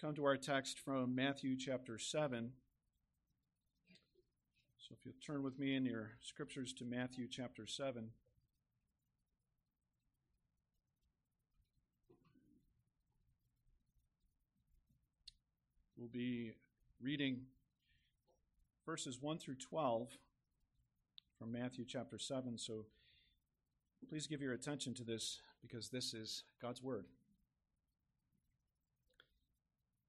come to our text from Matthew chapter 7. So if you'll turn with me in your scriptures to Matthew chapter 7. We'll be reading verses 1 through 12 from Matthew chapter 7. So please give your attention to this because this is God's Word.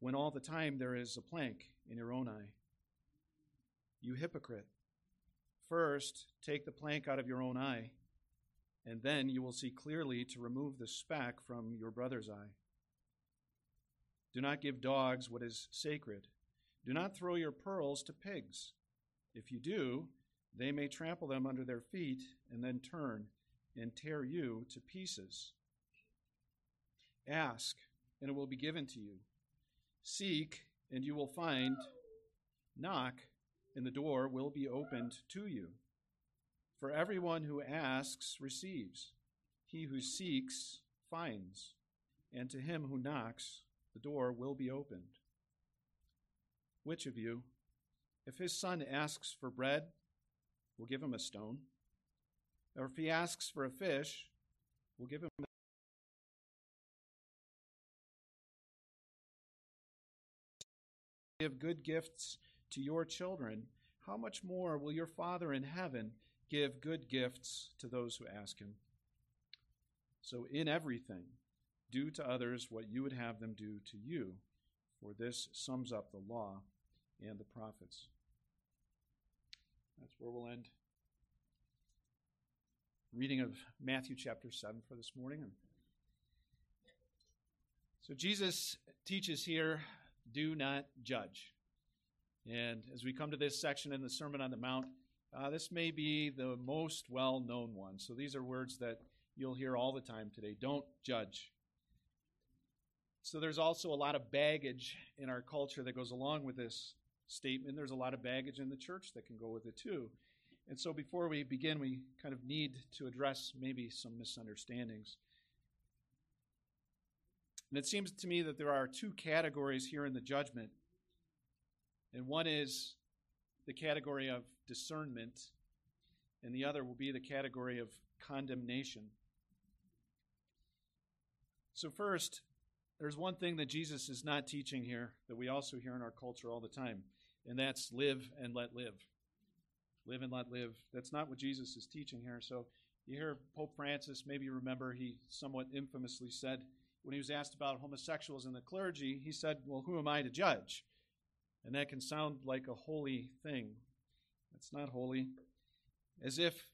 when all the time there is a plank in your own eye? You hypocrite. First, take the plank out of your own eye, and then you will see clearly to remove the speck from your brother's eye. Do not give dogs what is sacred. Do not throw your pearls to pigs. If you do, they may trample them under their feet and then turn and tear you to pieces. Ask, and it will be given to you. Seek, and you will find. Knock, and the door will be opened to you. For everyone who asks receives, he who seeks finds, and to him who knocks, the door will be opened. Which of you, if his son asks for bread, will give him a stone? Or if he asks for a fish, will give him give good gifts to your children, how much more will your Father in heaven give good gifts to those who ask him? So, in everything, do to others what you would have them do to you, for this sums up the law and the prophets. That's where we'll end. Reading of Matthew chapter 7 for this morning. So, Jesus teaches here do not judge. And as we come to this section in the Sermon on the Mount, uh, this may be the most well known one. So these are words that you'll hear all the time today. Don't judge. So there's also a lot of baggage in our culture that goes along with this statement. There's a lot of baggage in the church that can go with it too. And so before we begin, we kind of need to address maybe some misunderstandings. And it seems to me that there are two categories here in the judgment. And one is the category of discernment, and the other will be the category of condemnation. So, first, there's one thing that Jesus is not teaching here that we also hear in our culture all the time, and that's live and let live. Live and let live. That's not what Jesus is teaching here. So, you hear Pope Francis, maybe you remember, he somewhat infamously said, when he was asked about homosexuals in the clergy, he said, Well, who am I to judge? And that can sound like a holy thing. It's not holy. As if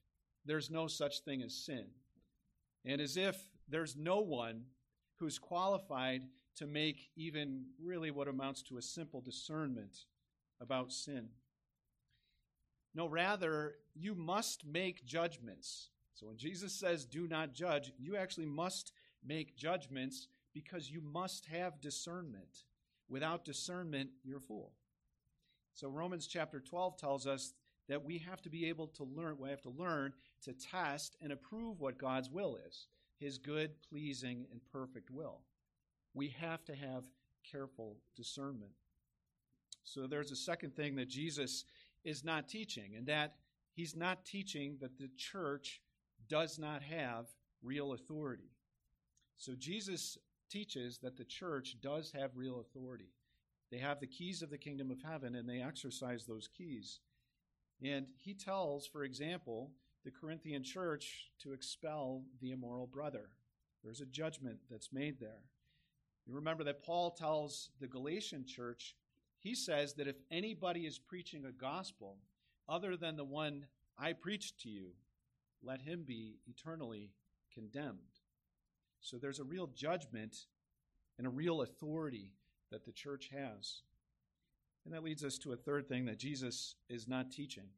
there's no such thing as sin. And as if there's no one who's qualified to make even really what amounts to a simple discernment about sin. No, rather, you must make judgments. So when Jesus says, do not judge, you actually must make judgments because you must have discernment. Without discernment, you're a fool. So Romans chapter 12 tells us that we have to be able to learn, we have to learn to test and approve what God's will is, his good, pleasing, and perfect will. We have to have careful discernment. So there's a second thing that Jesus is not teaching, and that he's not teaching that the church does not have real authority. So Jesus teaches that the church does have real authority. They have the keys of the kingdom of heaven and they exercise those keys. And he tells, for example, the Corinthian church to expel the immoral brother. There's a judgment that's made there. You remember that Paul tells the Galatian church, he says that if anybody is preaching a gospel other than the one I preached to you, let him be eternally condemned. So there's a real judgment and a real authority that the church has. And that leads us to a third thing that Jesus is not teaching.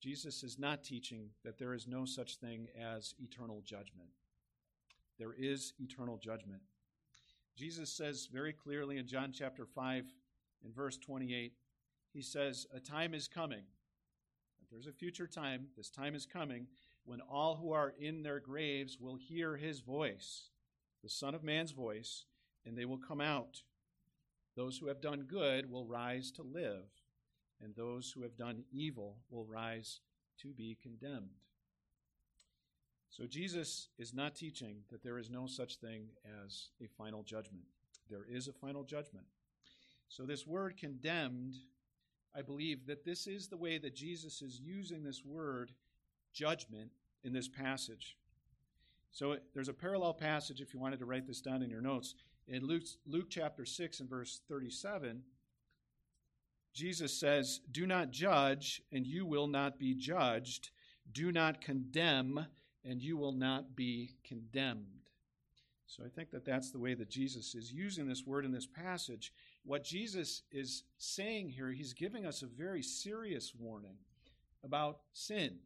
Jesus is not teaching that there is no such thing as eternal judgment. There is eternal judgment. Jesus says very clearly in John chapter 5 in verse 28, he says, A time is coming. There's a future time. This time is coming when all who are in their graves will hear his voice, the Son of Man's voice, and they will come out. Those who have done good will rise to live, and those who have done evil will rise to be condemned. So Jesus is not teaching that there is no such thing as a final judgment. There is a final judgment. So this word condemned, I believe that this is the way that Jesus is using this word judgment in this passage. So there's a parallel passage, if you wanted to write this down in your notes. In Luke, Luke chapter 6 and verse 37, Jesus says, Do not judge, and you will not be judged. Do not condemn, and you will not be condemned. So I think that that's the way that Jesus is using this word in this passage. What Jesus is saying here, he's giving us a very serious warning about sin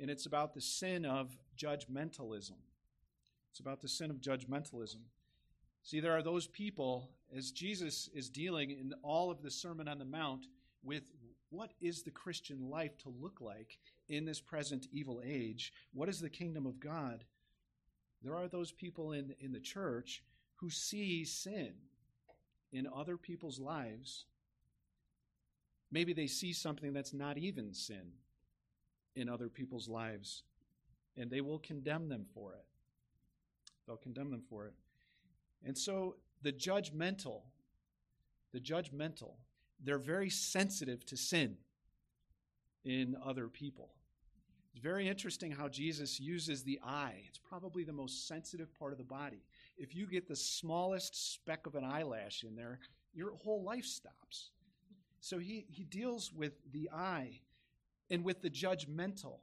and it's about the sin of judgmentalism. It's about the sin of judgmentalism. See, there are those people, as Jesus is dealing in all of the Sermon on the Mount with what is the Christian life to look like in this present evil age? What is the kingdom of God? There are those people in, in the church who see sin in other people's lives. Maybe they see something that's not even sin in other people's lives, and they will condemn them for it. They'll condemn them for it. And so the judgmental, the judgmental, they're very sensitive to sin in other people. It's very interesting how Jesus uses the eye. It's probably the most sensitive part of the body. If you get the smallest speck of an eyelash in there, your whole life stops. So he, he deals with the eye and with the judgmental.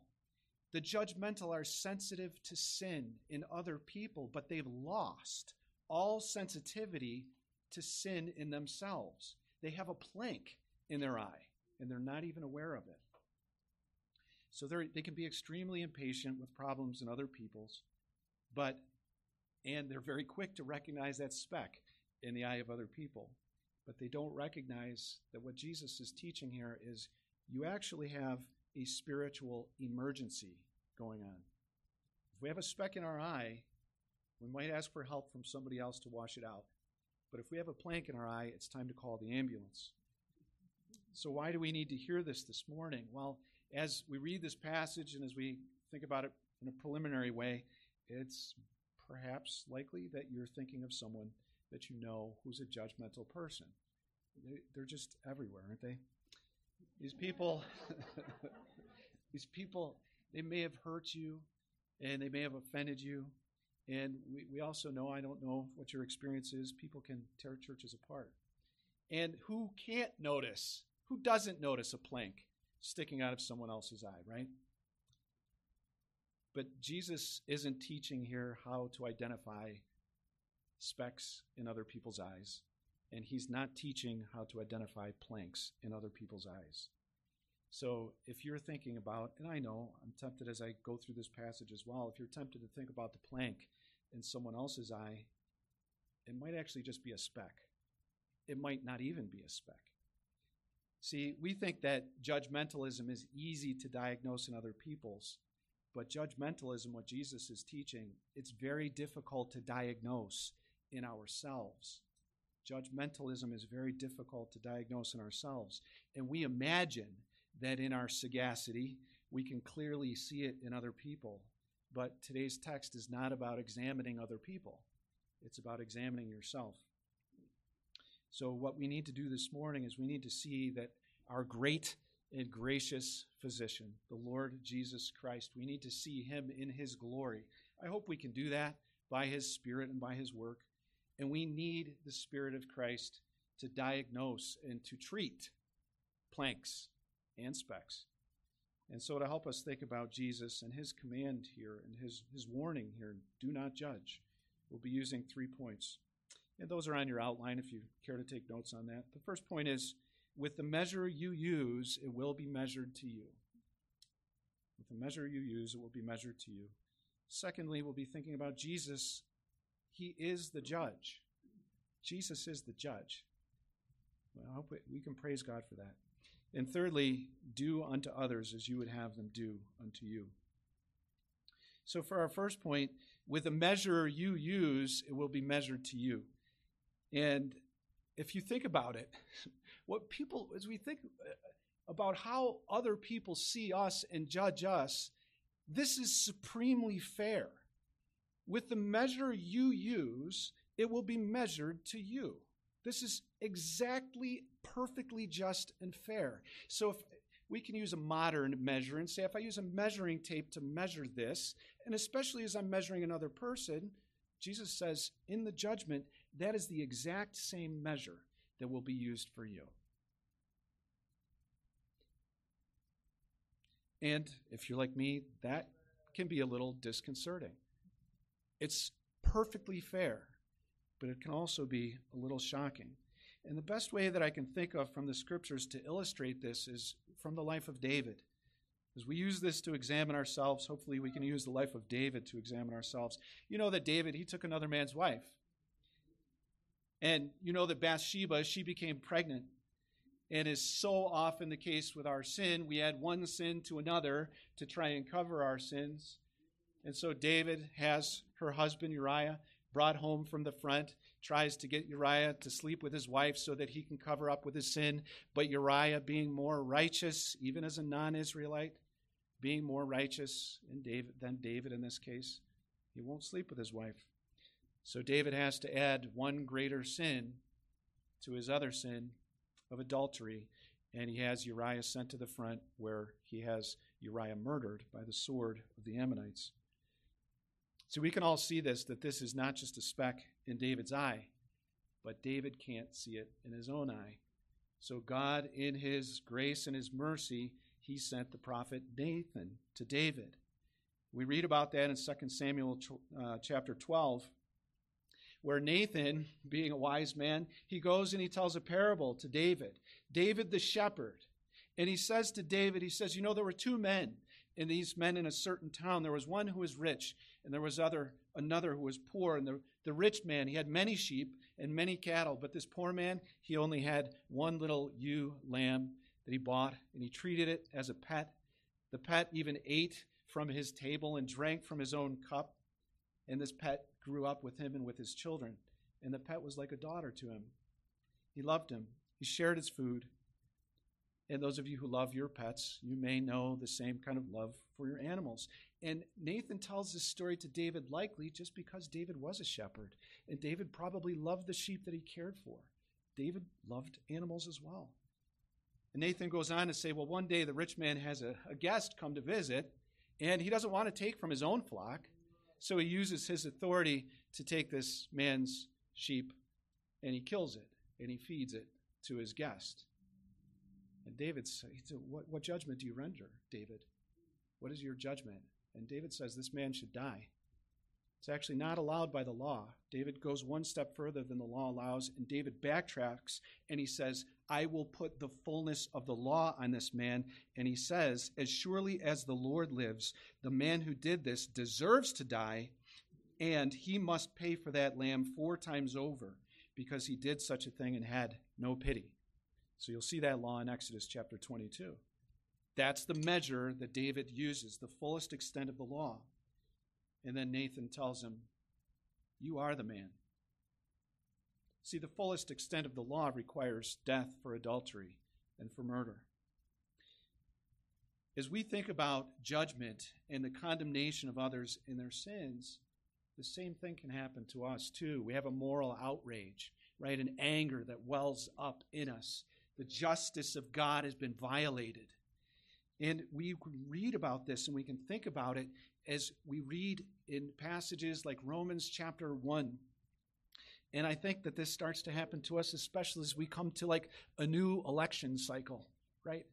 The judgmental are sensitive to sin in other people, but they've lost all sensitivity to sin in themselves. They have a plank in their eye, and they're not even aware of it. So they can be extremely impatient with problems in other people's, but and they're very quick to recognize that speck in the eye of other people. But they don't recognize that what Jesus is teaching here is you actually have a spiritual emergency going on. If we have a speck in our eye, we might ask for help from somebody else to wash it out. But if we have a plank in our eye, it's time to call the ambulance. So, why do we need to hear this this morning? Well, as we read this passage and as we think about it in a preliminary way, it's perhaps likely that you're thinking of someone that you know who's a judgmental person. They're just everywhere, aren't they? These people, these people, they may have hurt you and they may have offended you. And we, we also know, I don't know what your experience is, people can tear churches apart. And who can't notice? Who doesn't notice a plank sticking out of someone else's eye, right? But Jesus isn't teaching here how to identify specks in other people's eyes and he's not teaching how to identify planks in other people's eyes. So if you're thinking about, and I know I'm tempted as I go through this passage as well, if you're tempted to think about the plank in someone else's eye, it might actually just be a speck. It might not even be a speck. See, we think that judgmentalism is easy to diagnose in other people's, but judgmentalism, what Jesus is teaching, it's very difficult to diagnose in ourselves. Judgmentalism is very difficult to diagnose in ourselves. And we imagine that in our sagacity, we can clearly see it in other people. But today's text is not about examining other people, it's about examining yourself. So, what we need to do this morning is we need to see that our great and gracious physician, the Lord Jesus Christ, we need to see him in his glory. I hope we can do that by his Spirit and by his work. And we need the Spirit of Christ to diagnose and to treat planks and specks. And so, to help us think about Jesus and his command here and his, his warning here do not judge, we'll be using three points. And those are on your outline if you care to take notes on that. The first point is with the measure you use, it will be measured to you. With the measure you use, it will be measured to you. Secondly, we'll be thinking about Jesus. He is the judge. Jesus is the judge. Well, I hope we can praise God for that. And thirdly, do unto others as you would have them do unto you. So, for our first point, with the measure you use, it will be measured to you. And if you think about it, what people, as we think uh, about how other people see us and judge us, this is supremely fair. With the measure you use, it will be measured to you. This is exactly perfectly just and fair. So if we can use a modern measure and say if I use a measuring tape to measure this, and especially as I'm measuring another person, Jesus says in the judgment, that is the exact same measure that will be used for you. And if you're like me, that can be a little disconcerting. It's perfectly fair, but it can also be a little shocking. And the best way that I can think of from the scriptures to illustrate this is from the life of David. As we use this to examine ourselves, hopefully we can use the life of David to examine ourselves. You know that David, he took another man's wife. And you know that Bathsheba, she became pregnant and is so often the case with our sin. We add one sin to another to try and cover our sins. And so David has her husband Uriah brought home from the front, tries to get Uriah to sleep with his wife so that he can cover up with his sin. But Uriah, being more righteous, even as a non Israelite, being more righteous than David in this case, he won't sleep with his wife. So David has to add one greater sin to his other sin of adultery, and he has Uriah sent to the front where he has Uriah murdered by the sword of the Ammonites. So we can all see this that this is not just a speck in David's eye, but David can't see it in his own eye. So God, in his grace and his mercy, he sent the prophet Nathan to David. We read about that in 2 Samuel uh, chapter 12 where Nathan, being a wise man, he goes and he tells a parable to David, David the shepherd. And he says to David, he says, You know, there were two men, and these men in a certain town. There was one who was rich, and there was other another who was poor. And the, the rich man, he had many sheep and many cattle, but this poor man, he only had one little ewe lamb that he bought, and he treated it as a pet. The pet even ate from his table and drank from his own cup. And this pet grew up with him and with his children, and the pet was like a daughter to him. He loved him, he shared his food. And those of you who love your pets, you may know the same kind of love for your animals. And Nathan tells this story to David likely just because David was a shepherd. And David probably loved the sheep that he cared for. David loved animals as well. And Nathan goes on to say, well, one day the rich man has a, a guest come to visit, and he doesn't want to take from his own flock. So he uses his authority to take this man's sheep and he kills it and he feeds it to his guest. And David said, what, what judgment do you render, David? What is your judgment? And David says, This man should die. It's actually not allowed by the law. David goes one step further than the law allows, and David backtracks and he says, I will put the fullness of the law on this man. And he says, As surely as the Lord lives, the man who did this deserves to die, and he must pay for that lamb four times over because he did such a thing and had no pity. So you'll see that law in Exodus chapter 22. That's the measure that David uses, the fullest extent of the law. And then Nathan tells him, You are the man. See, the fullest extent of the law requires death for adultery and for murder. As we think about judgment and the condemnation of others in their sins, the same thing can happen to us too. We have a moral outrage, right? An anger that wells up in us. The justice of God has been violated. And we can read about this and we can think about it as we read in passages like Romans chapter 1 and I think that this starts to happen to us, especially as we come to like a new election cycle, right?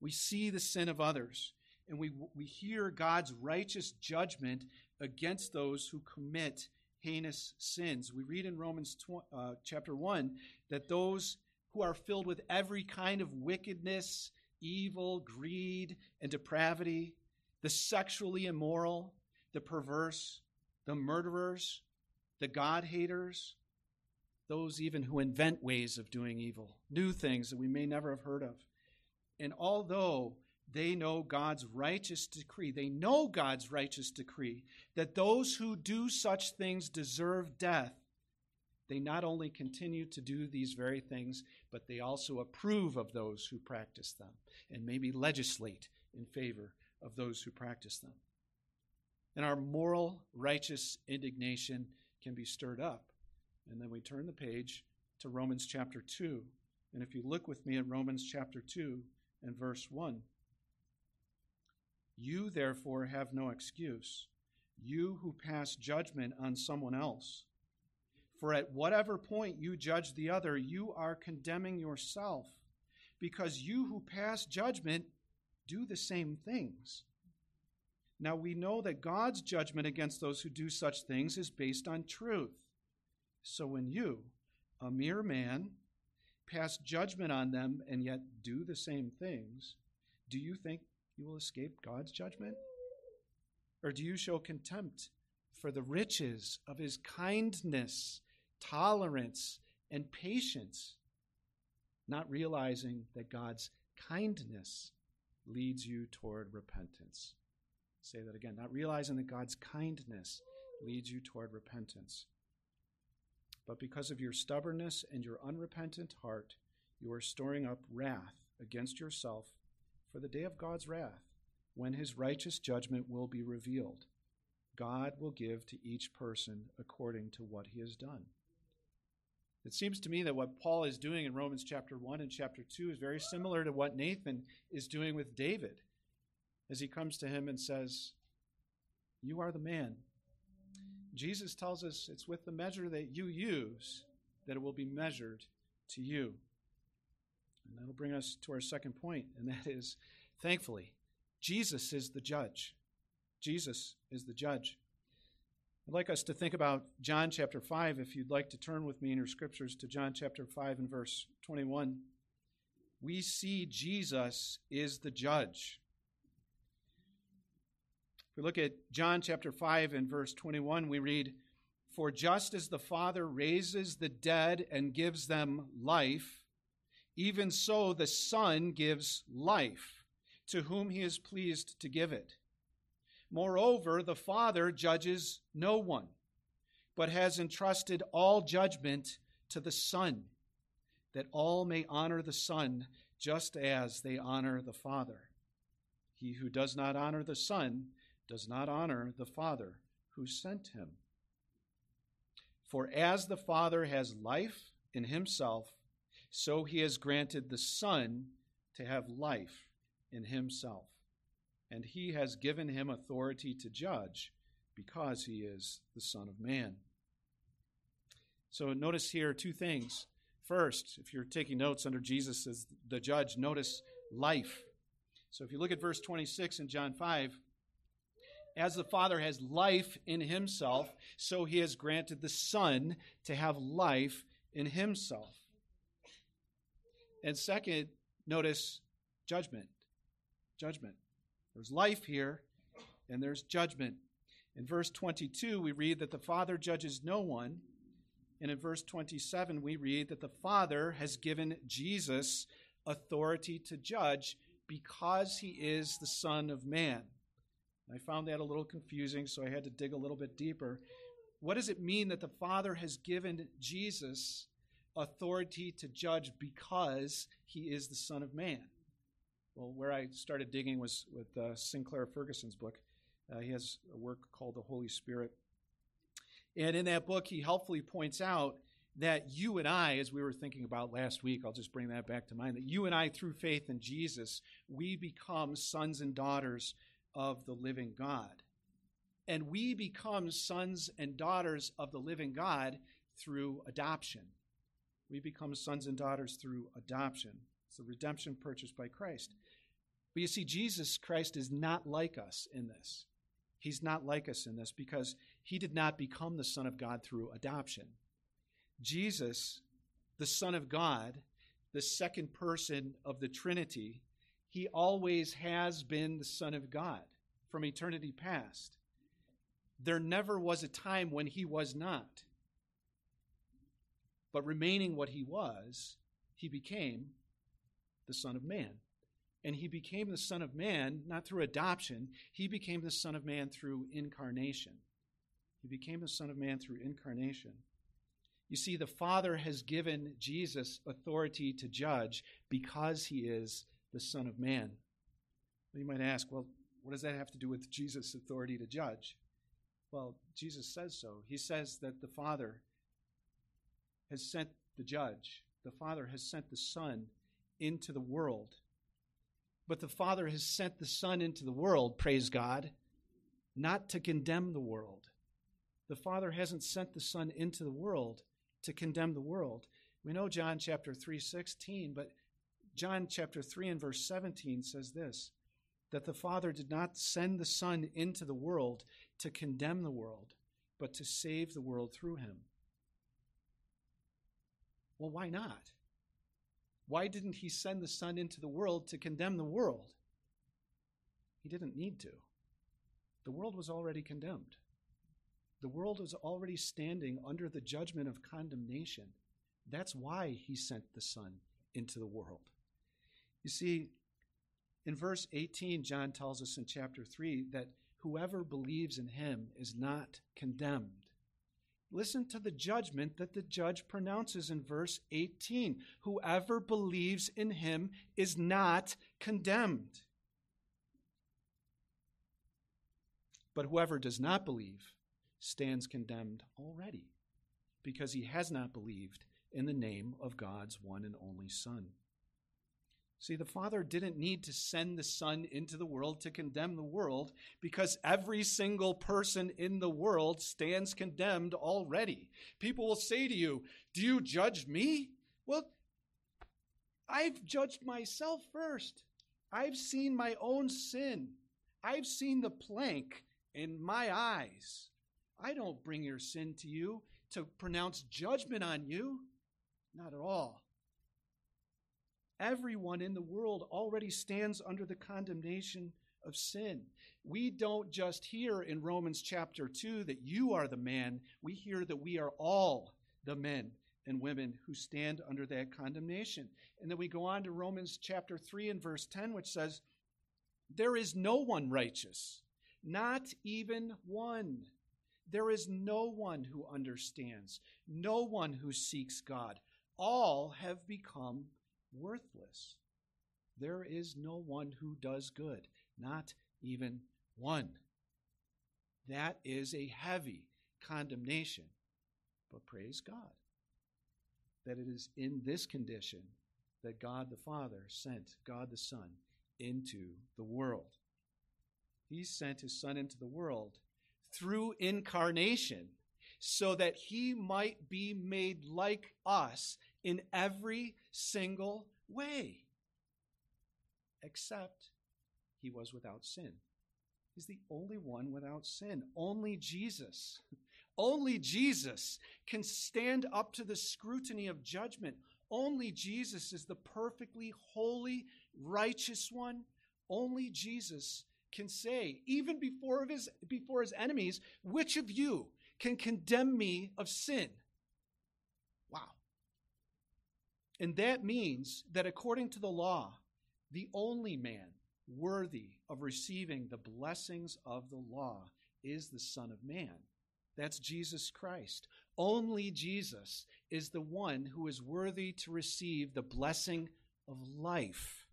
We see the sin of others and we, we hear God's righteous judgment against those who commit heinous sins. We read in Romans tw- uh, chapter 1 that those who are filled with every kind of wickedness, evil, greed, and depravity, the sexually immoral, the perverse, the murderers, the God haters, those even who invent ways of doing evil, new things that we may never have heard of. And although they know God's righteous decree, they know God's righteous decree that those who do such things deserve death, they not only continue to do these very things, but they also approve of those who practice them and maybe legislate in favor of those who practice them. And our moral, righteous indignation can be stirred up. And then we turn the page to Romans chapter 2. And if you look with me at Romans chapter 2 and verse 1, you therefore have no excuse, you who pass judgment on someone else. For at whatever point you judge the other, you are condemning yourself, because you who pass judgment do the same things. Now we know that God's judgment against those who do such things is based on truth. So when you, a mere man, pass judgment on them and yet do the same things, do you think you will escape God's judgment? Or do you show contempt for the riches of his kindness, tolerance, and patience, not realizing that God's kindness leads you toward repentance? say that again. Not realizing that God's kindness leads you toward repentance. But because of your stubbornness and your unrepentant heart, you are storing up wrath against yourself for the day of God's wrath, when his righteous judgment will be revealed. God will give to each person according to what he has done. It seems to me that what Paul is doing in Romans chapter 1 and chapter 2 is very similar to what Nathan is doing with David as he comes to him and says, You are the man. Jesus tells us it's with the measure that you use that it will be measured to you. And that'll bring us to our second point, and that is thankfully, Jesus is the judge. Jesus is the judge. I'd like us to think about John chapter 5, if you'd like to turn with me in your scriptures to John chapter 5 and verse 21. We see Jesus is the judge. If we look at John chapter 5 and verse 21, we read, For just as the Father raises the dead and gives them life, even so the Son gives life to whom he is pleased to give it. Moreover, the Father judges no one, but has entrusted all judgment to the Son, that all may honor the Son just as they honor the Father. He who does not honor the Son does not honor the Father who sent him. For as the Father has life in himself, so he has granted the Son to have life in himself. And he has given him authority to judge because he is the Son of Man. So notice here two things. First, if you're taking notes under Jesus as the judge, notice life. So if you look at verse 26 in John 5, as the Father has life in himself, so he has granted the Son to have life in himself. And second, notice judgment. Judgment. There's life here, and there's judgment. In verse 22, we read that the Father judges no one. And in verse 27, we read that the Father has given Jesus authority to judge because he is the Son of Man. I found that a little confusing, so I had to dig a little bit deeper. What does it mean that the Father has given Jesus authority to judge because he is the Son of Man? Well, where I started digging was with uh, Sinclair Ferguson's book. Uh, he has a work called The Holy Spirit. And in that book, he helpfully points out that you and I, as we were thinking about last week, I'll just bring that back to mind, that you and I, through faith in Jesus, we become sons and daughters of the living God. And we become sons and daughters of the living God through adoption. We become sons and daughters through adoption. It's the redemption purchased by Christ. But you see, Jesus Christ is not like us in this. He's not like us in this because he did not become the Son of God through adoption. Jesus, the Son of God, the second person of the Trinity, he always has been the Son of God from eternity past. There never was a time when he was not. But remaining what he was, he became the Son of Man. And he became the Son of Man not through adoption, he became the Son of Man through incarnation. He became the Son of Man through incarnation. You see, the Father has given Jesus authority to judge because he is the Son of Man. You might ask, well, what does that have to do with Jesus' authority to judge? Well, Jesus says so. He says that the Father has sent the judge, the Father has sent the Son into the world. But the Father has sent the Son into the world, praise God, not to condemn the world. The Father hasn't sent the Son into the world to condemn the world. We know John chapter 3 16, but John chapter 3 and verse 17 says this that the Father did not send the Son into the world to condemn the world, but to save the world through him. Well, why not? Why didn't he send the Son into the world to condemn the world? He didn't need to. The world was already condemned. The world was already standing under the judgment of condemnation. That's why he sent the Son into the world. You see, in verse 18, John tells us in chapter 3 that whoever believes in him is not condemned. Listen to the judgment that the judge pronounces in verse 18. Whoever believes in him is not condemned. But whoever does not believe stands condemned already, because he has not believed in the name of God's one and only Son. See, the Father didn't need to send the Son into the world to condemn the world because every single person in the world stands condemned already. People will say to you, Do you judge me? Well, I've judged myself first. I've seen my own sin. I've seen the plank in my eyes. I don't bring your sin to you to pronounce judgment on you. Not at all. Everyone in the world already stands under the condemnation of sin. We don't just hear in Romans chapter 2 that you are the man, we hear that we are all the men and women who stand under that condemnation. And then we go on to Romans chapter 3 and verse 10, which says, There is no one righteous, not even one. There is no one who understands, no one who seeks God. All have become worthless. There is no one who does good, not even one. That is a heavy condemnation. But praise God that it is in this condition that God the Father sent God the Son into the world. He sent his Son into the world through incarnation so that he might be made like us in every single way, except he was without sin. He's the only one without sin. Only Jesus, only Jesus can stand up to the scrutiny of judgment. Only Jesus is the perfectly holy, righteous one. Only Jesus can say, even before his, before his enemies, which of you can condemn me of sin? And that means that according to the law, the only man worthy of receiving the blessings of the law is the Son of Man. That's Jesus Christ. Only Jesus is the one who is worthy to receive the blessing of life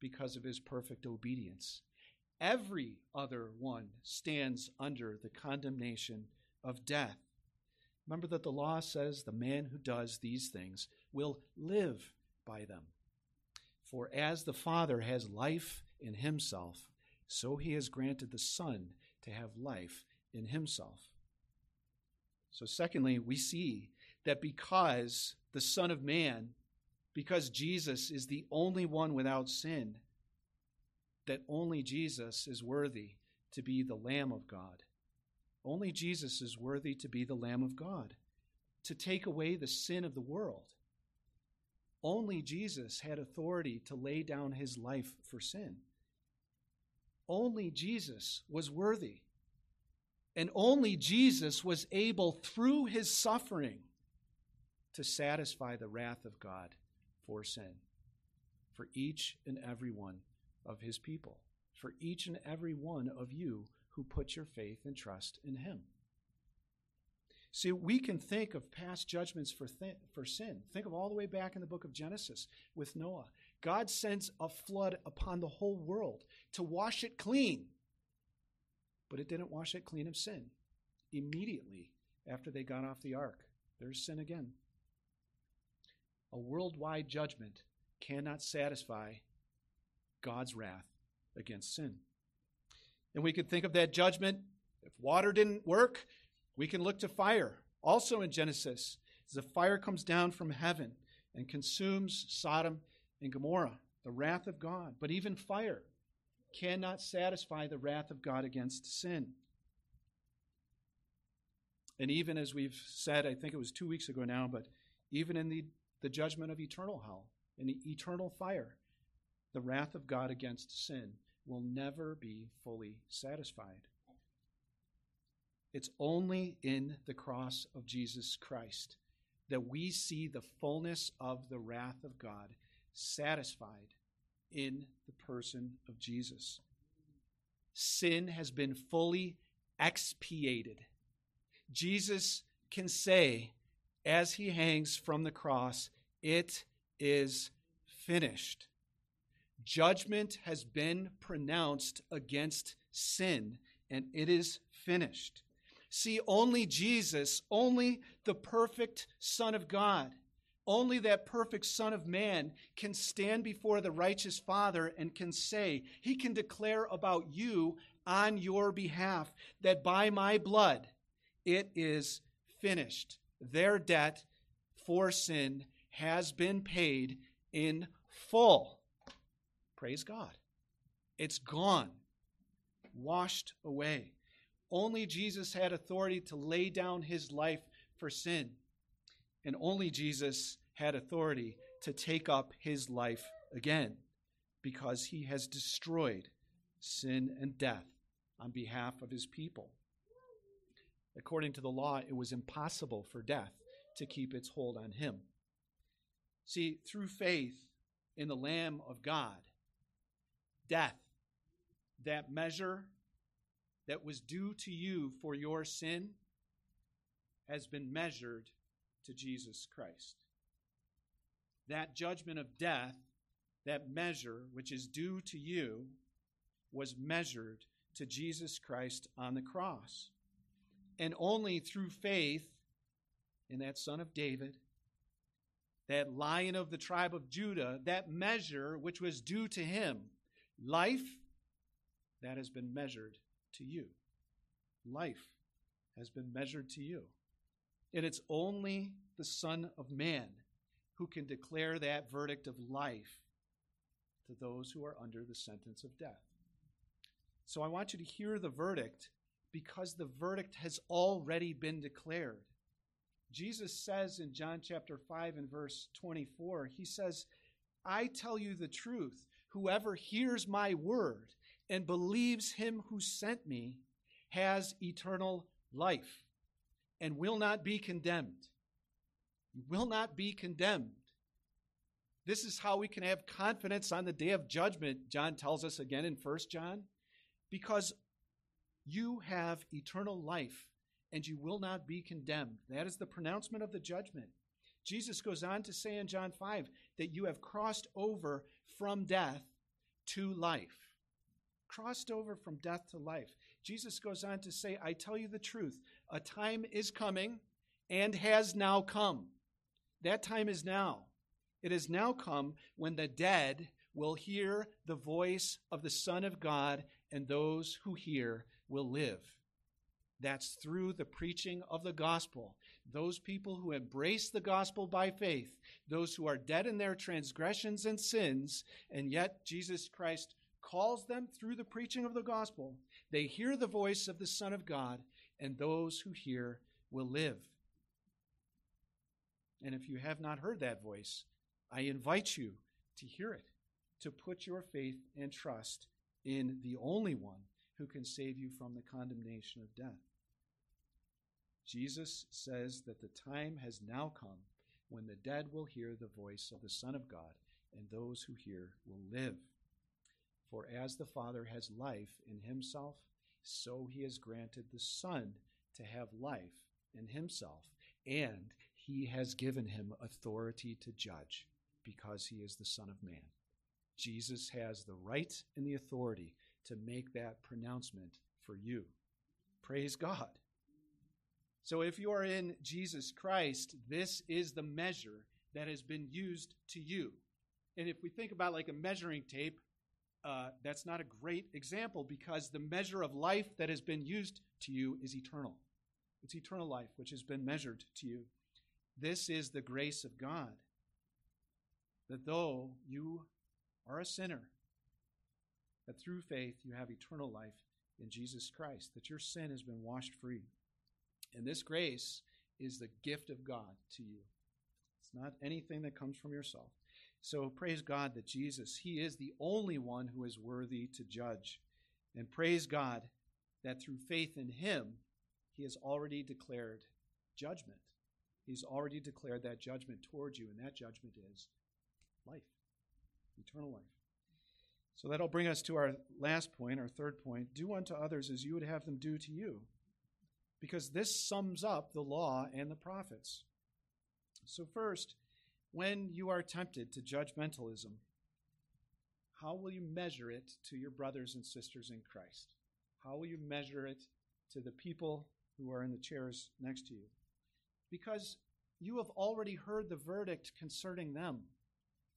because of his perfect obedience. Every other one stands under the condemnation of death. Remember that the law says the man who does these things will live by them. For as the Father has life in himself, so he has granted the Son to have life in himself. So, secondly, we see that because the Son of Man, because Jesus is the only one without sin, that only Jesus is worthy to be the Lamb of God Only Jesus is worthy to be the Lamb of God, to take away the sin of the world. Only Jesus had authority to lay down his life for sin. Only Jesus was worthy. And only Jesus was able, through his suffering, to satisfy the wrath of God for sin, for each and every one of his people, for each and every one of you who put your faith and trust in him. See, we can think of past judgments for, th- for sin. Think of all the way back in the book of Genesis with Noah. God sends a flood upon the whole world to wash it clean. But it didn't wash it clean of sin. Immediately after they got off the ark, there's sin again. A worldwide judgment cannot satisfy God's wrath against sin. And we could think of that judgment. If water didn't work, we can look to fire. Also in Genesis, the fire comes down from heaven and consumes Sodom and Gomorrah, the wrath of God. But even fire cannot satisfy the wrath of God against sin. And even as we've said, I think it was two weeks ago now, but even in the, the judgment of eternal hell, in the eternal fire, the wrath of God against sin will never be fully satisfied. It's only in the cross of Jesus Christ that we see the fullness of the wrath of God satisfied in the person of Jesus. Sin has been fully expiated. Jesus can say, as he hangs from the cross, It is finished. Judgment has been pronounced against sin, and it is finished. See, only Jesus, only the perfect Son of God, only that perfect Son of Man can stand before the righteous Father and can say, He can declare about you on your behalf that by my blood it is finished. Their debt for sin has been paid in full. Praise God. It's gone, washed away. Only Jesus had authority to lay down his life for sin. And only Jesus had authority to take up his life again because he has destroyed sin and death on behalf of his people. According to the law, it was impossible for death to keep its hold on him. See, through faith in the Lamb of God, death, that measure that was due to you for your sin has been measured to Jesus Christ. That judgment of death, that measure which is due to you, was measured to Jesus Christ on the cross. And only through faith in that Son of David, that lion of the tribe of Judah, that measure which was due to him, life, that has been measured to you. Life has been measured to you. And it's only the Son of Man who can declare that verdict of life to those who are under the sentence of death. So I want you to hear the verdict because the verdict has already been declared. Jesus says in John chapter 5 and verse 24, He says, I tell you the truth. Whoever hears my word and believes him who sent me has eternal life and will not be condemned. You Will not be condemned. This is how we can have confidence on the day of judgment, John tells us again in 1 John, because you have eternal life and you will not be condemned. That is the pronouncement of the judgment. Jesus goes on to say in John 5 that you have crossed over from death to life crossed over from death to life. Jesus goes on to say, I tell you the truth, a time is coming and has now come. That time is now. It has now come when the dead will hear the voice of the Son of God, and those who hear will live. That's through the preaching of the gospel. Those people who embrace the gospel by faith, those who are dead in their transgressions and sins, and yet Jesus Christ calls them through the preaching of the gospel. They hear the voice of the Son of God, and those who hear will live. And if you have not heard that voice, I invite you to hear it, to put your faith and trust in the only one who can save you from the condemnation of death. Jesus says that the time has now come when the dead will hear the voice of the Son of God, and those who hear will live. For as the Father has life in himself, so he has granted the Son to have life in himself, and he has given him authority to judge because he is the Son of Man. Jesus has the right and the authority to make that pronouncement for you. Praise God. So if you are in Jesus Christ, this is the measure that has been used to you. And if we think about like a measuring tape, uh, that's not a great example because the measure of life that has been used to you is eternal. It's eternal life which has been measured to you. This is the grace of God. That though you are a sinner, that through faith you have eternal life in Jesus Christ, that your sin has been washed free. And this grace is the gift of God to you. It's not anything that comes from yourself. So praise God that Jesus, He is the only one who is worthy to judge. And praise God that through faith in Him, He has already declared judgment. He's already declared that judgment towards you, and that judgment is life, eternal life. So that'll bring us to our last point, our third point. Do unto others as you would have them do to you. Because this sums up the law and the prophets. So, first, when you are tempted to judgmentalism, how will you measure it to your brothers and sisters in Christ? How will you measure it to the people who are in the chairs next to you? because you have already heard the verdict concerning them.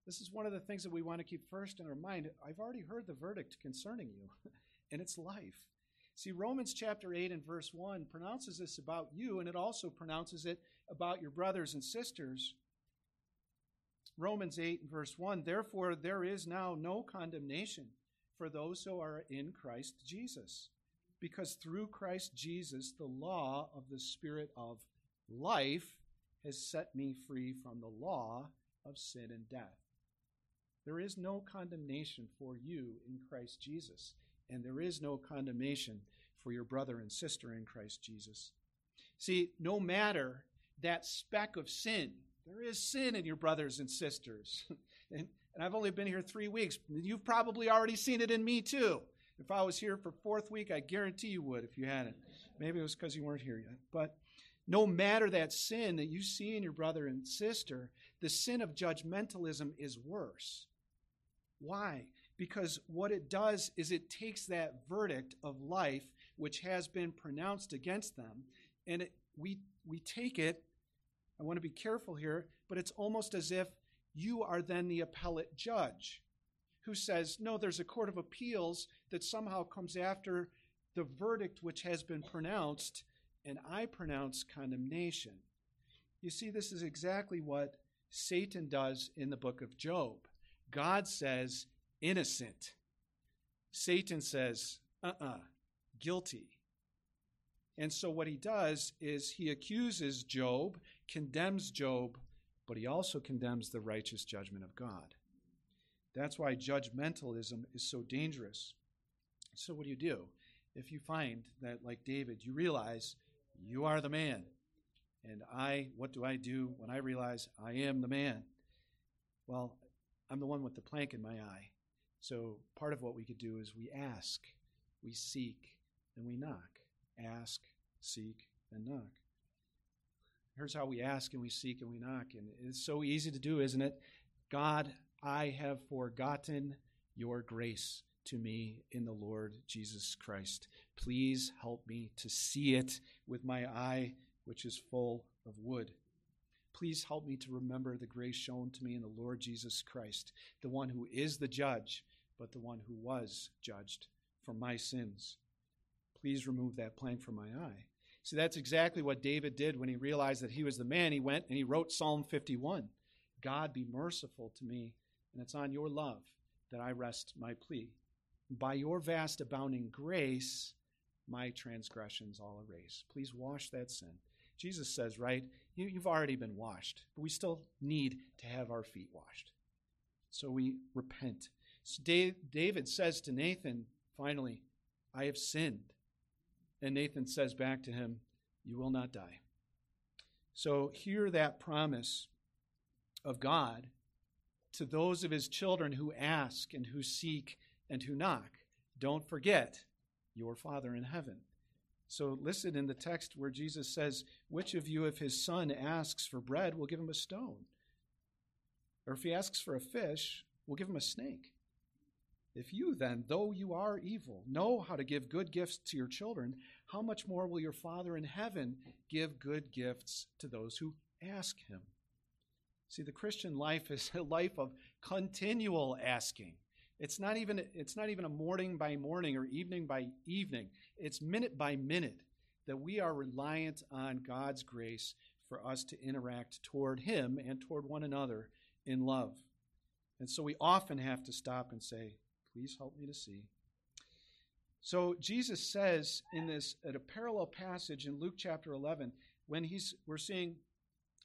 This is one of the things that we want to keep first in our mind. I've already heard the verdict concerning you, and it's life. See, Romans chapter 8 and verse 1 pronounces this about you, and it also pronounces it about your brothers and sisters. Romans 8 and verse 1 Therefore, there is now no condemnation for those who are in Christ Jesus, because through Christ Jesus, the law of the Spirit of life has set me free from the law of sin and death. There is no condemnation for you in Christ Jesus, and there is no condemnation for your brother and sister in Christ Jesus. See, no matter that speck of sin, there is sin in your brothers and sisters. and, and I've only been here three weeks. You've probably already seen it in me too. If I was here for fourth week, I guarantee you would if you hadn't. Maybe it was because you weren't here yet. But no matter that sin that you see in your brother and sister, the sin of judgmentalism is worse. Why? Because what it does is it takes that verdict of life which has been pronounced against them, and it, we, we take it. I want to be careful here, but it's almost as if you are then the appellate judge who says, no, there's a court of appeals that somehow comes after the verdict which has been pronounced and I pronounce condemnation. You see, this is exactly what Satan does in the book of Job. God says, innocent. Satan says, uh uh-uh, uh, guilty. And so what he does is he accuses Job, condemns Job, but he also condemns the righteous judgment of God. That's why judgmentalism is so dangerous. So, what do you do? If you find that, like David, you realize you are the man. And I, what do I do when I realize I am the man? Well, I'm the one with the plank in my eye. So part of what we could do is we ask, we seek, and we knock. Ask, seek, and knock. Here's how we ask and we seek and we knock. And it's so easy to do, isn't it? God, I have forgotten your grace to me in the Lord Jesus Christ. Please help me to see it with my eye, which is full of wood. Please help me to remember the grace shown to me in the Lord Jesus Christ, the one who is the judge, but the one who was judged for my sins. Please remove that plank from my eye. See, that's exactly what David did when he realized that he was the man. He went and he wrote Psalm 51 God, be merciful to me, and it's on your love that I rest my plea. By your vast abounding grace, my transgressions all erase. Please wash that sin. Jesus says, right, you, have already been washed, but we still need to have our feet washed. So we repent. So David says to Nathan, finally, I have sinned. And Nathan says back to him, You will not die. So hear that promise of God to those of his children who ask and who seek and who knock. Don't forget your Father in heaven. So listen in the text where Jesus says, Which of you, if his son asks for bread, will give him a stone? Or if he asks for a fish, will give him a snake? If you then, though you are evil, know how to give good gifts to your children, how much more will your Father in heaven give good gifts to those who ask him? See, the Christian life is a life of continual asking. It's not even it's not even a morning by morning or evening by evening. It's minute by minute that we are reliant on God's grace for us to interact toward him and toward one another in love. And so we often have to stop and say, "Please help me to see." So Jesus says in this at a parallel passage in Luke chapter 11 when he's we're seeing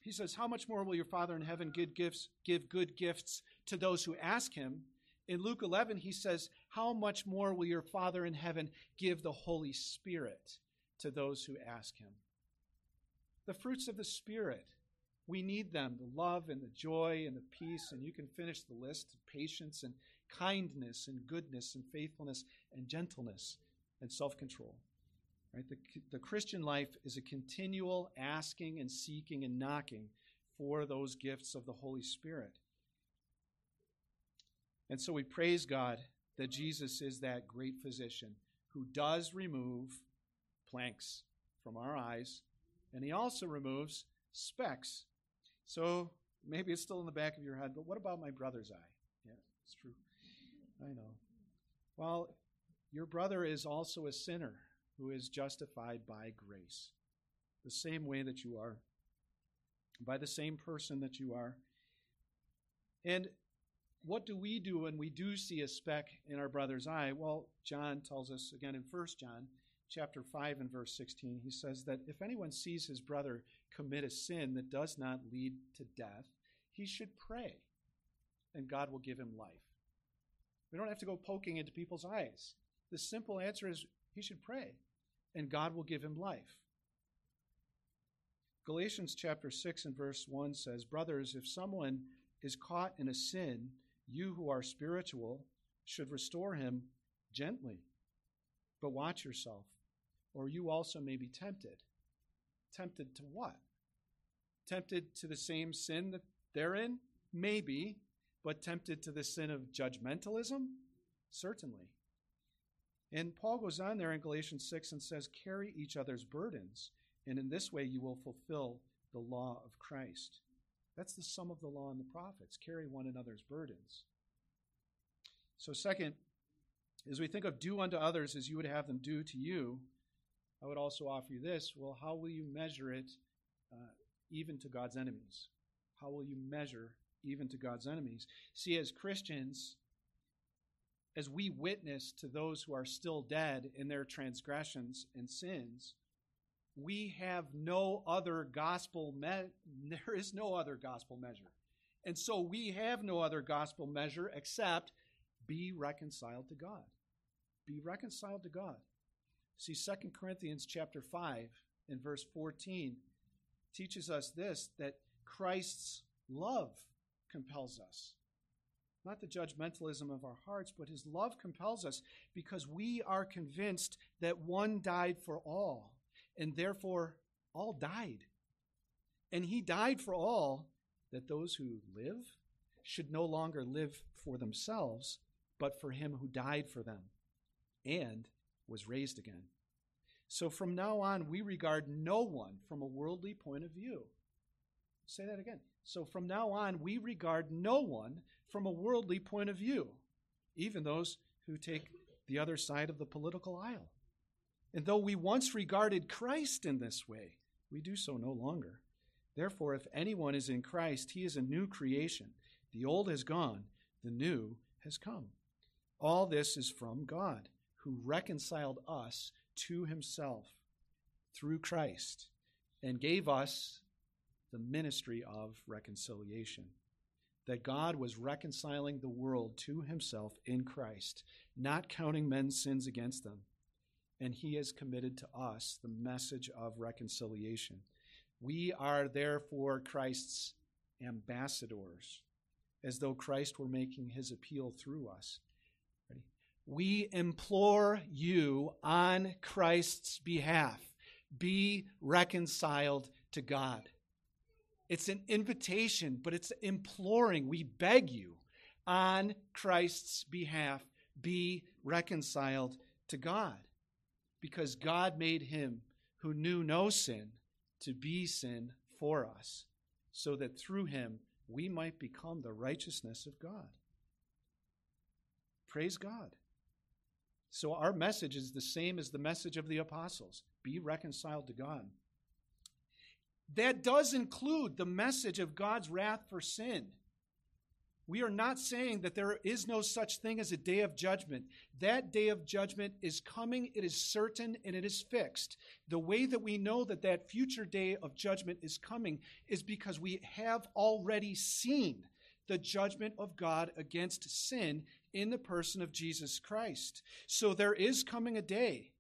he says, How much more will your Father in heaven give, gifts, give good gifts to those who ask him? In Luke 11, he says, How much more will your Father in heaven give the Holy Spirit to those who ask him? The fruits of the Spirit, we need them the love and the joy and the peace, and you can finish the list patience and kindness and goodness and faithfulness and gentleness and self control. Right? The, the Christian life is a continual asking and seeking and knocking for those gifts of the Holy Spirit. And so we praise God that Jesus is that great physician who does remove planks from our eyes, and he also removes specks. So maybe it's still in the back of your head, but what about my brother's eye? Yeah, it's true. I know. Well, your brother is also a sinner who is justified by grace, the same way that you are, by the same person that you are. And what do we do when we do see a speck in our brother's eye? Well, John tells us again in 1 John chapter 5 and verse 16, he says that if anyone sees his brother commit a sin that does not lead to death, he should pray, and God will give him life. We don't have to go poking into people's eyes. The simple answer is he should pray, and God will give him life. Galatians chapter 6 and verse 1 says, Brothers, if someone is caught in a sin, you who are spiritual should restore him gently. But watch yourself, or you also may be tempted. Tempted to what? Tempted to the same sin that they're in? Maybe. But tempted to the sin of judgmentalism? Certainly. And Paul goes on there in Galatians 6 and says, Carry each other's burdens, and in this way you will fulfill the law of Christ. That's the sum of the law and the prophets. Carry one another's burdens. So, second, as we think of do unto others as you would have them do to you, I would also offer you this well, how will you measure it uh, even to God's enemies? How will you measure even to God's enemies? See, as Christians, as we witness to those who are still dead in their transgressions and sins, we have no other gospel me- there is no other gospel measure. And so we have no other gospel measure except be reconciled to God. Be reconciled to God. See 2 Corinthians chapter 5 in verse 14 teaches us this that Christ's love compels us not the judgmentalism of our hearts, but his love compels us because we are convinced that one died for all, and therefore all died. And he died for all that those who live should no longer live for themselves, but for him who died for them and was raised again. So from now on, we regard no one from a worldly point of view. Say that again. So from now on, we regard no one from a worldly point of view, even those who take the other side of the political aisle. And though we once regarded Christ in this way, we do so no longer. Therefore, if anyone is in Christ, he is a new creation. The old has gone, the new has come. All this is from God, who reconciled us to himself through Christ and gave us the ministry of reconciliation. That God was reconciling the world to himself in Christ, not counting men's sins against them. And he has committed to us the message of reconciliation. We are therefore Christ's ambassadors, as though Christ were making his appeal through us. Ready? We implore you on Christ's behalf be reconciled to God. It's an invitation, but it's imploring. We beg you on Christ's behalf, be reconciled to God. Because God made him who knew no sin to be sin for us, so that through him we might become the righteousness of God. Praise God. So, our message is the same as the message of the apostles be reconciled to God. That does include the message of God's wrath for sin. We are not saying that there is no such thing as a day of judgment. That day of judgment is coming, it is certain, and it is fixed. The way that we know that that future day of judgment is coming is because we have already seen the judgment of God against sin in the person of Jesus Christ. So there is coming a day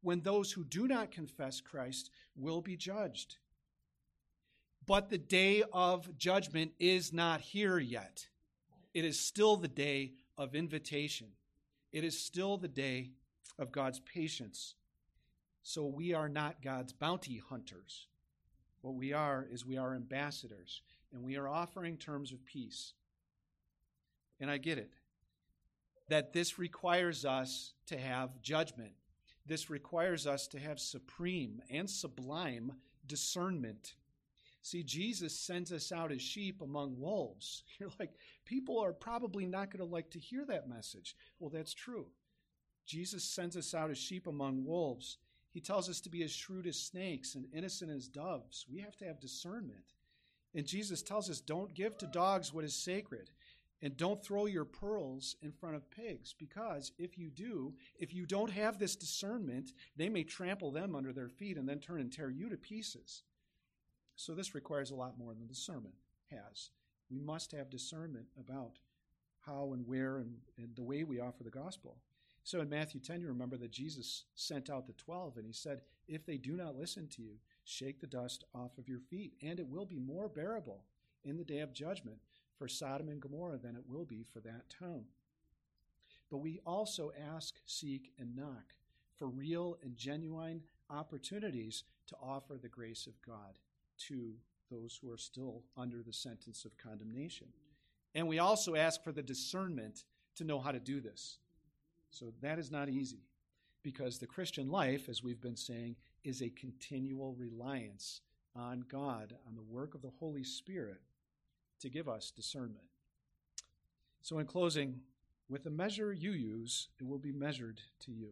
when those who do not confess Christ will be judged. But the day of judgment is not here yet. It is still the day of invitation. It is still the day of God's patience. So we are not God's bounty hunters. What we are is we are ambassadors, and we are offering terms of peace. And I get it. That this requires us to have judgment. This requires us to have supreme and sublime discernment. See, Jesus sends us out as sheep among wolves. You're like, people are probably not going to like to hear that message. Well, that's true. Jesus sends us out as sheep among wolves. He tells us to be as shrewd as snakes and innocent as doves. We have to have discernment. And Jesus tells us, don't give to dogs what is sacred. And don't throw your pearls in front of pigs, because if you do, if you don't have this discernment, they may trample them under their feet and then turn and tear you to pieces. So this requires a lot more than the sermon has. We must have discernment about how and where and, and the way we offer the gospel. So in Matthew 10, you remember that Jesus sent out the 12 and he said, If they do not listen to you, shake the dust off of your feet, and it will be more bearable in the day of judgment for Sodom and Gomorrah than it will be for that town. But we also ask, seek, and knock for real and genuine opportunities to offer the grace of God to those who are still under the sentence of condemnation. And we also ask for the discernment to know how to do this. So that is not easy because the Christian life, as we've been saying, is a continual reliance on God, on the work of the Holy Spirit to give us discernment. So, in closing, with the measure you use, it will be measured to you.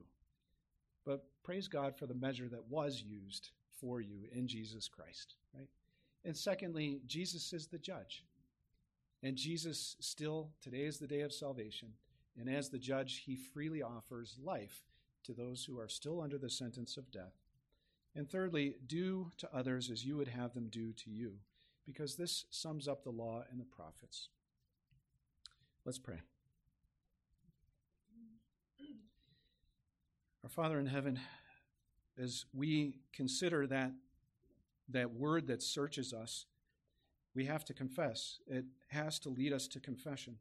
But praise God for the measure that was used for you in Jesus Christ, right? And secondly, Jesus is the judge. And Jesus still, today is the day of salvation. And as the judge, he freely offers life to those who are still under the sentence of death. And thirdly, do to others as you would have them do to you because this sums up the law and the prophets. Let's pray. Our Father in heaven, as we consider that, that word that searches us, we have to confess. It has to lead us to confession.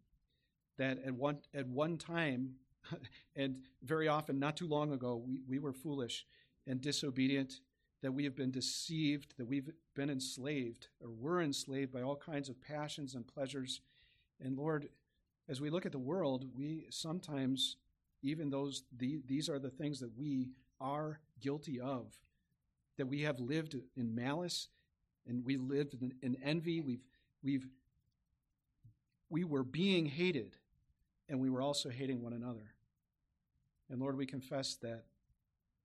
That at one, at one time, and very often, not too long ago, we, we were foolish and disobedient that we have been deceived, that we've been enslaved or were enslaved by all kinds of passions and pleasures. And Lord, as we look at the world, we sometimes, even those, the, these are the things that we are guilty of, that we have lived in malice and we lived in, in envy. We've, we've, we were being hated and we were also hating one another. And Lord, we confess that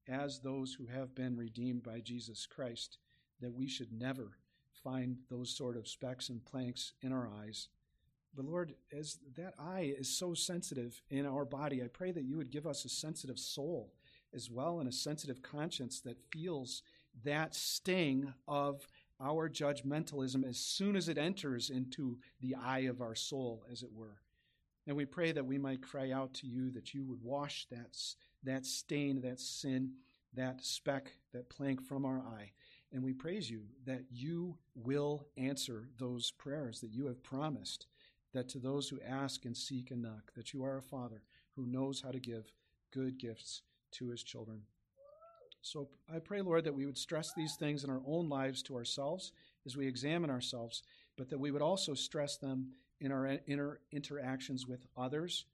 as those who have been redeemed by Jesus Christ, that we should never find those sort of specks and planks in our eyes. But Lord, as that eye is so sensitive in our body, I pray that you would give us a sensitive soul as well and a sensitive conscience that feels that sting of our judgmentalism as soon as it enters into the eye of our soul, as it were. And we pray that we might cry out to you that you would wash that, that stain, that sin, that speck, that plank from our eye. And we praise you that you will answer those prayers that you have promised, that to those who ask and seek and knock, that you are a Father who knows how to give good gifts to his children. So I pray, Lord, that we would stress these things in our own lives to ourselves as we examine ourselves, but that we would also stress them in our inner interactions with others,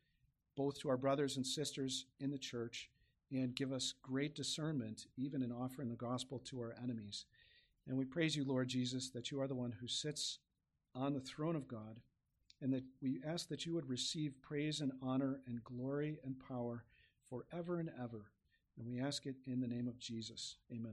both to our brothers and sisters in the church, and give us great discernment, even in offering the gospel to our enemies. And we praise you, Lord Jesus, that you are the one who sits on the throne of God, and that we ask that you would receive praise and honor and glory and power forever and ever. And we ask it in the name of Jesus. Amen.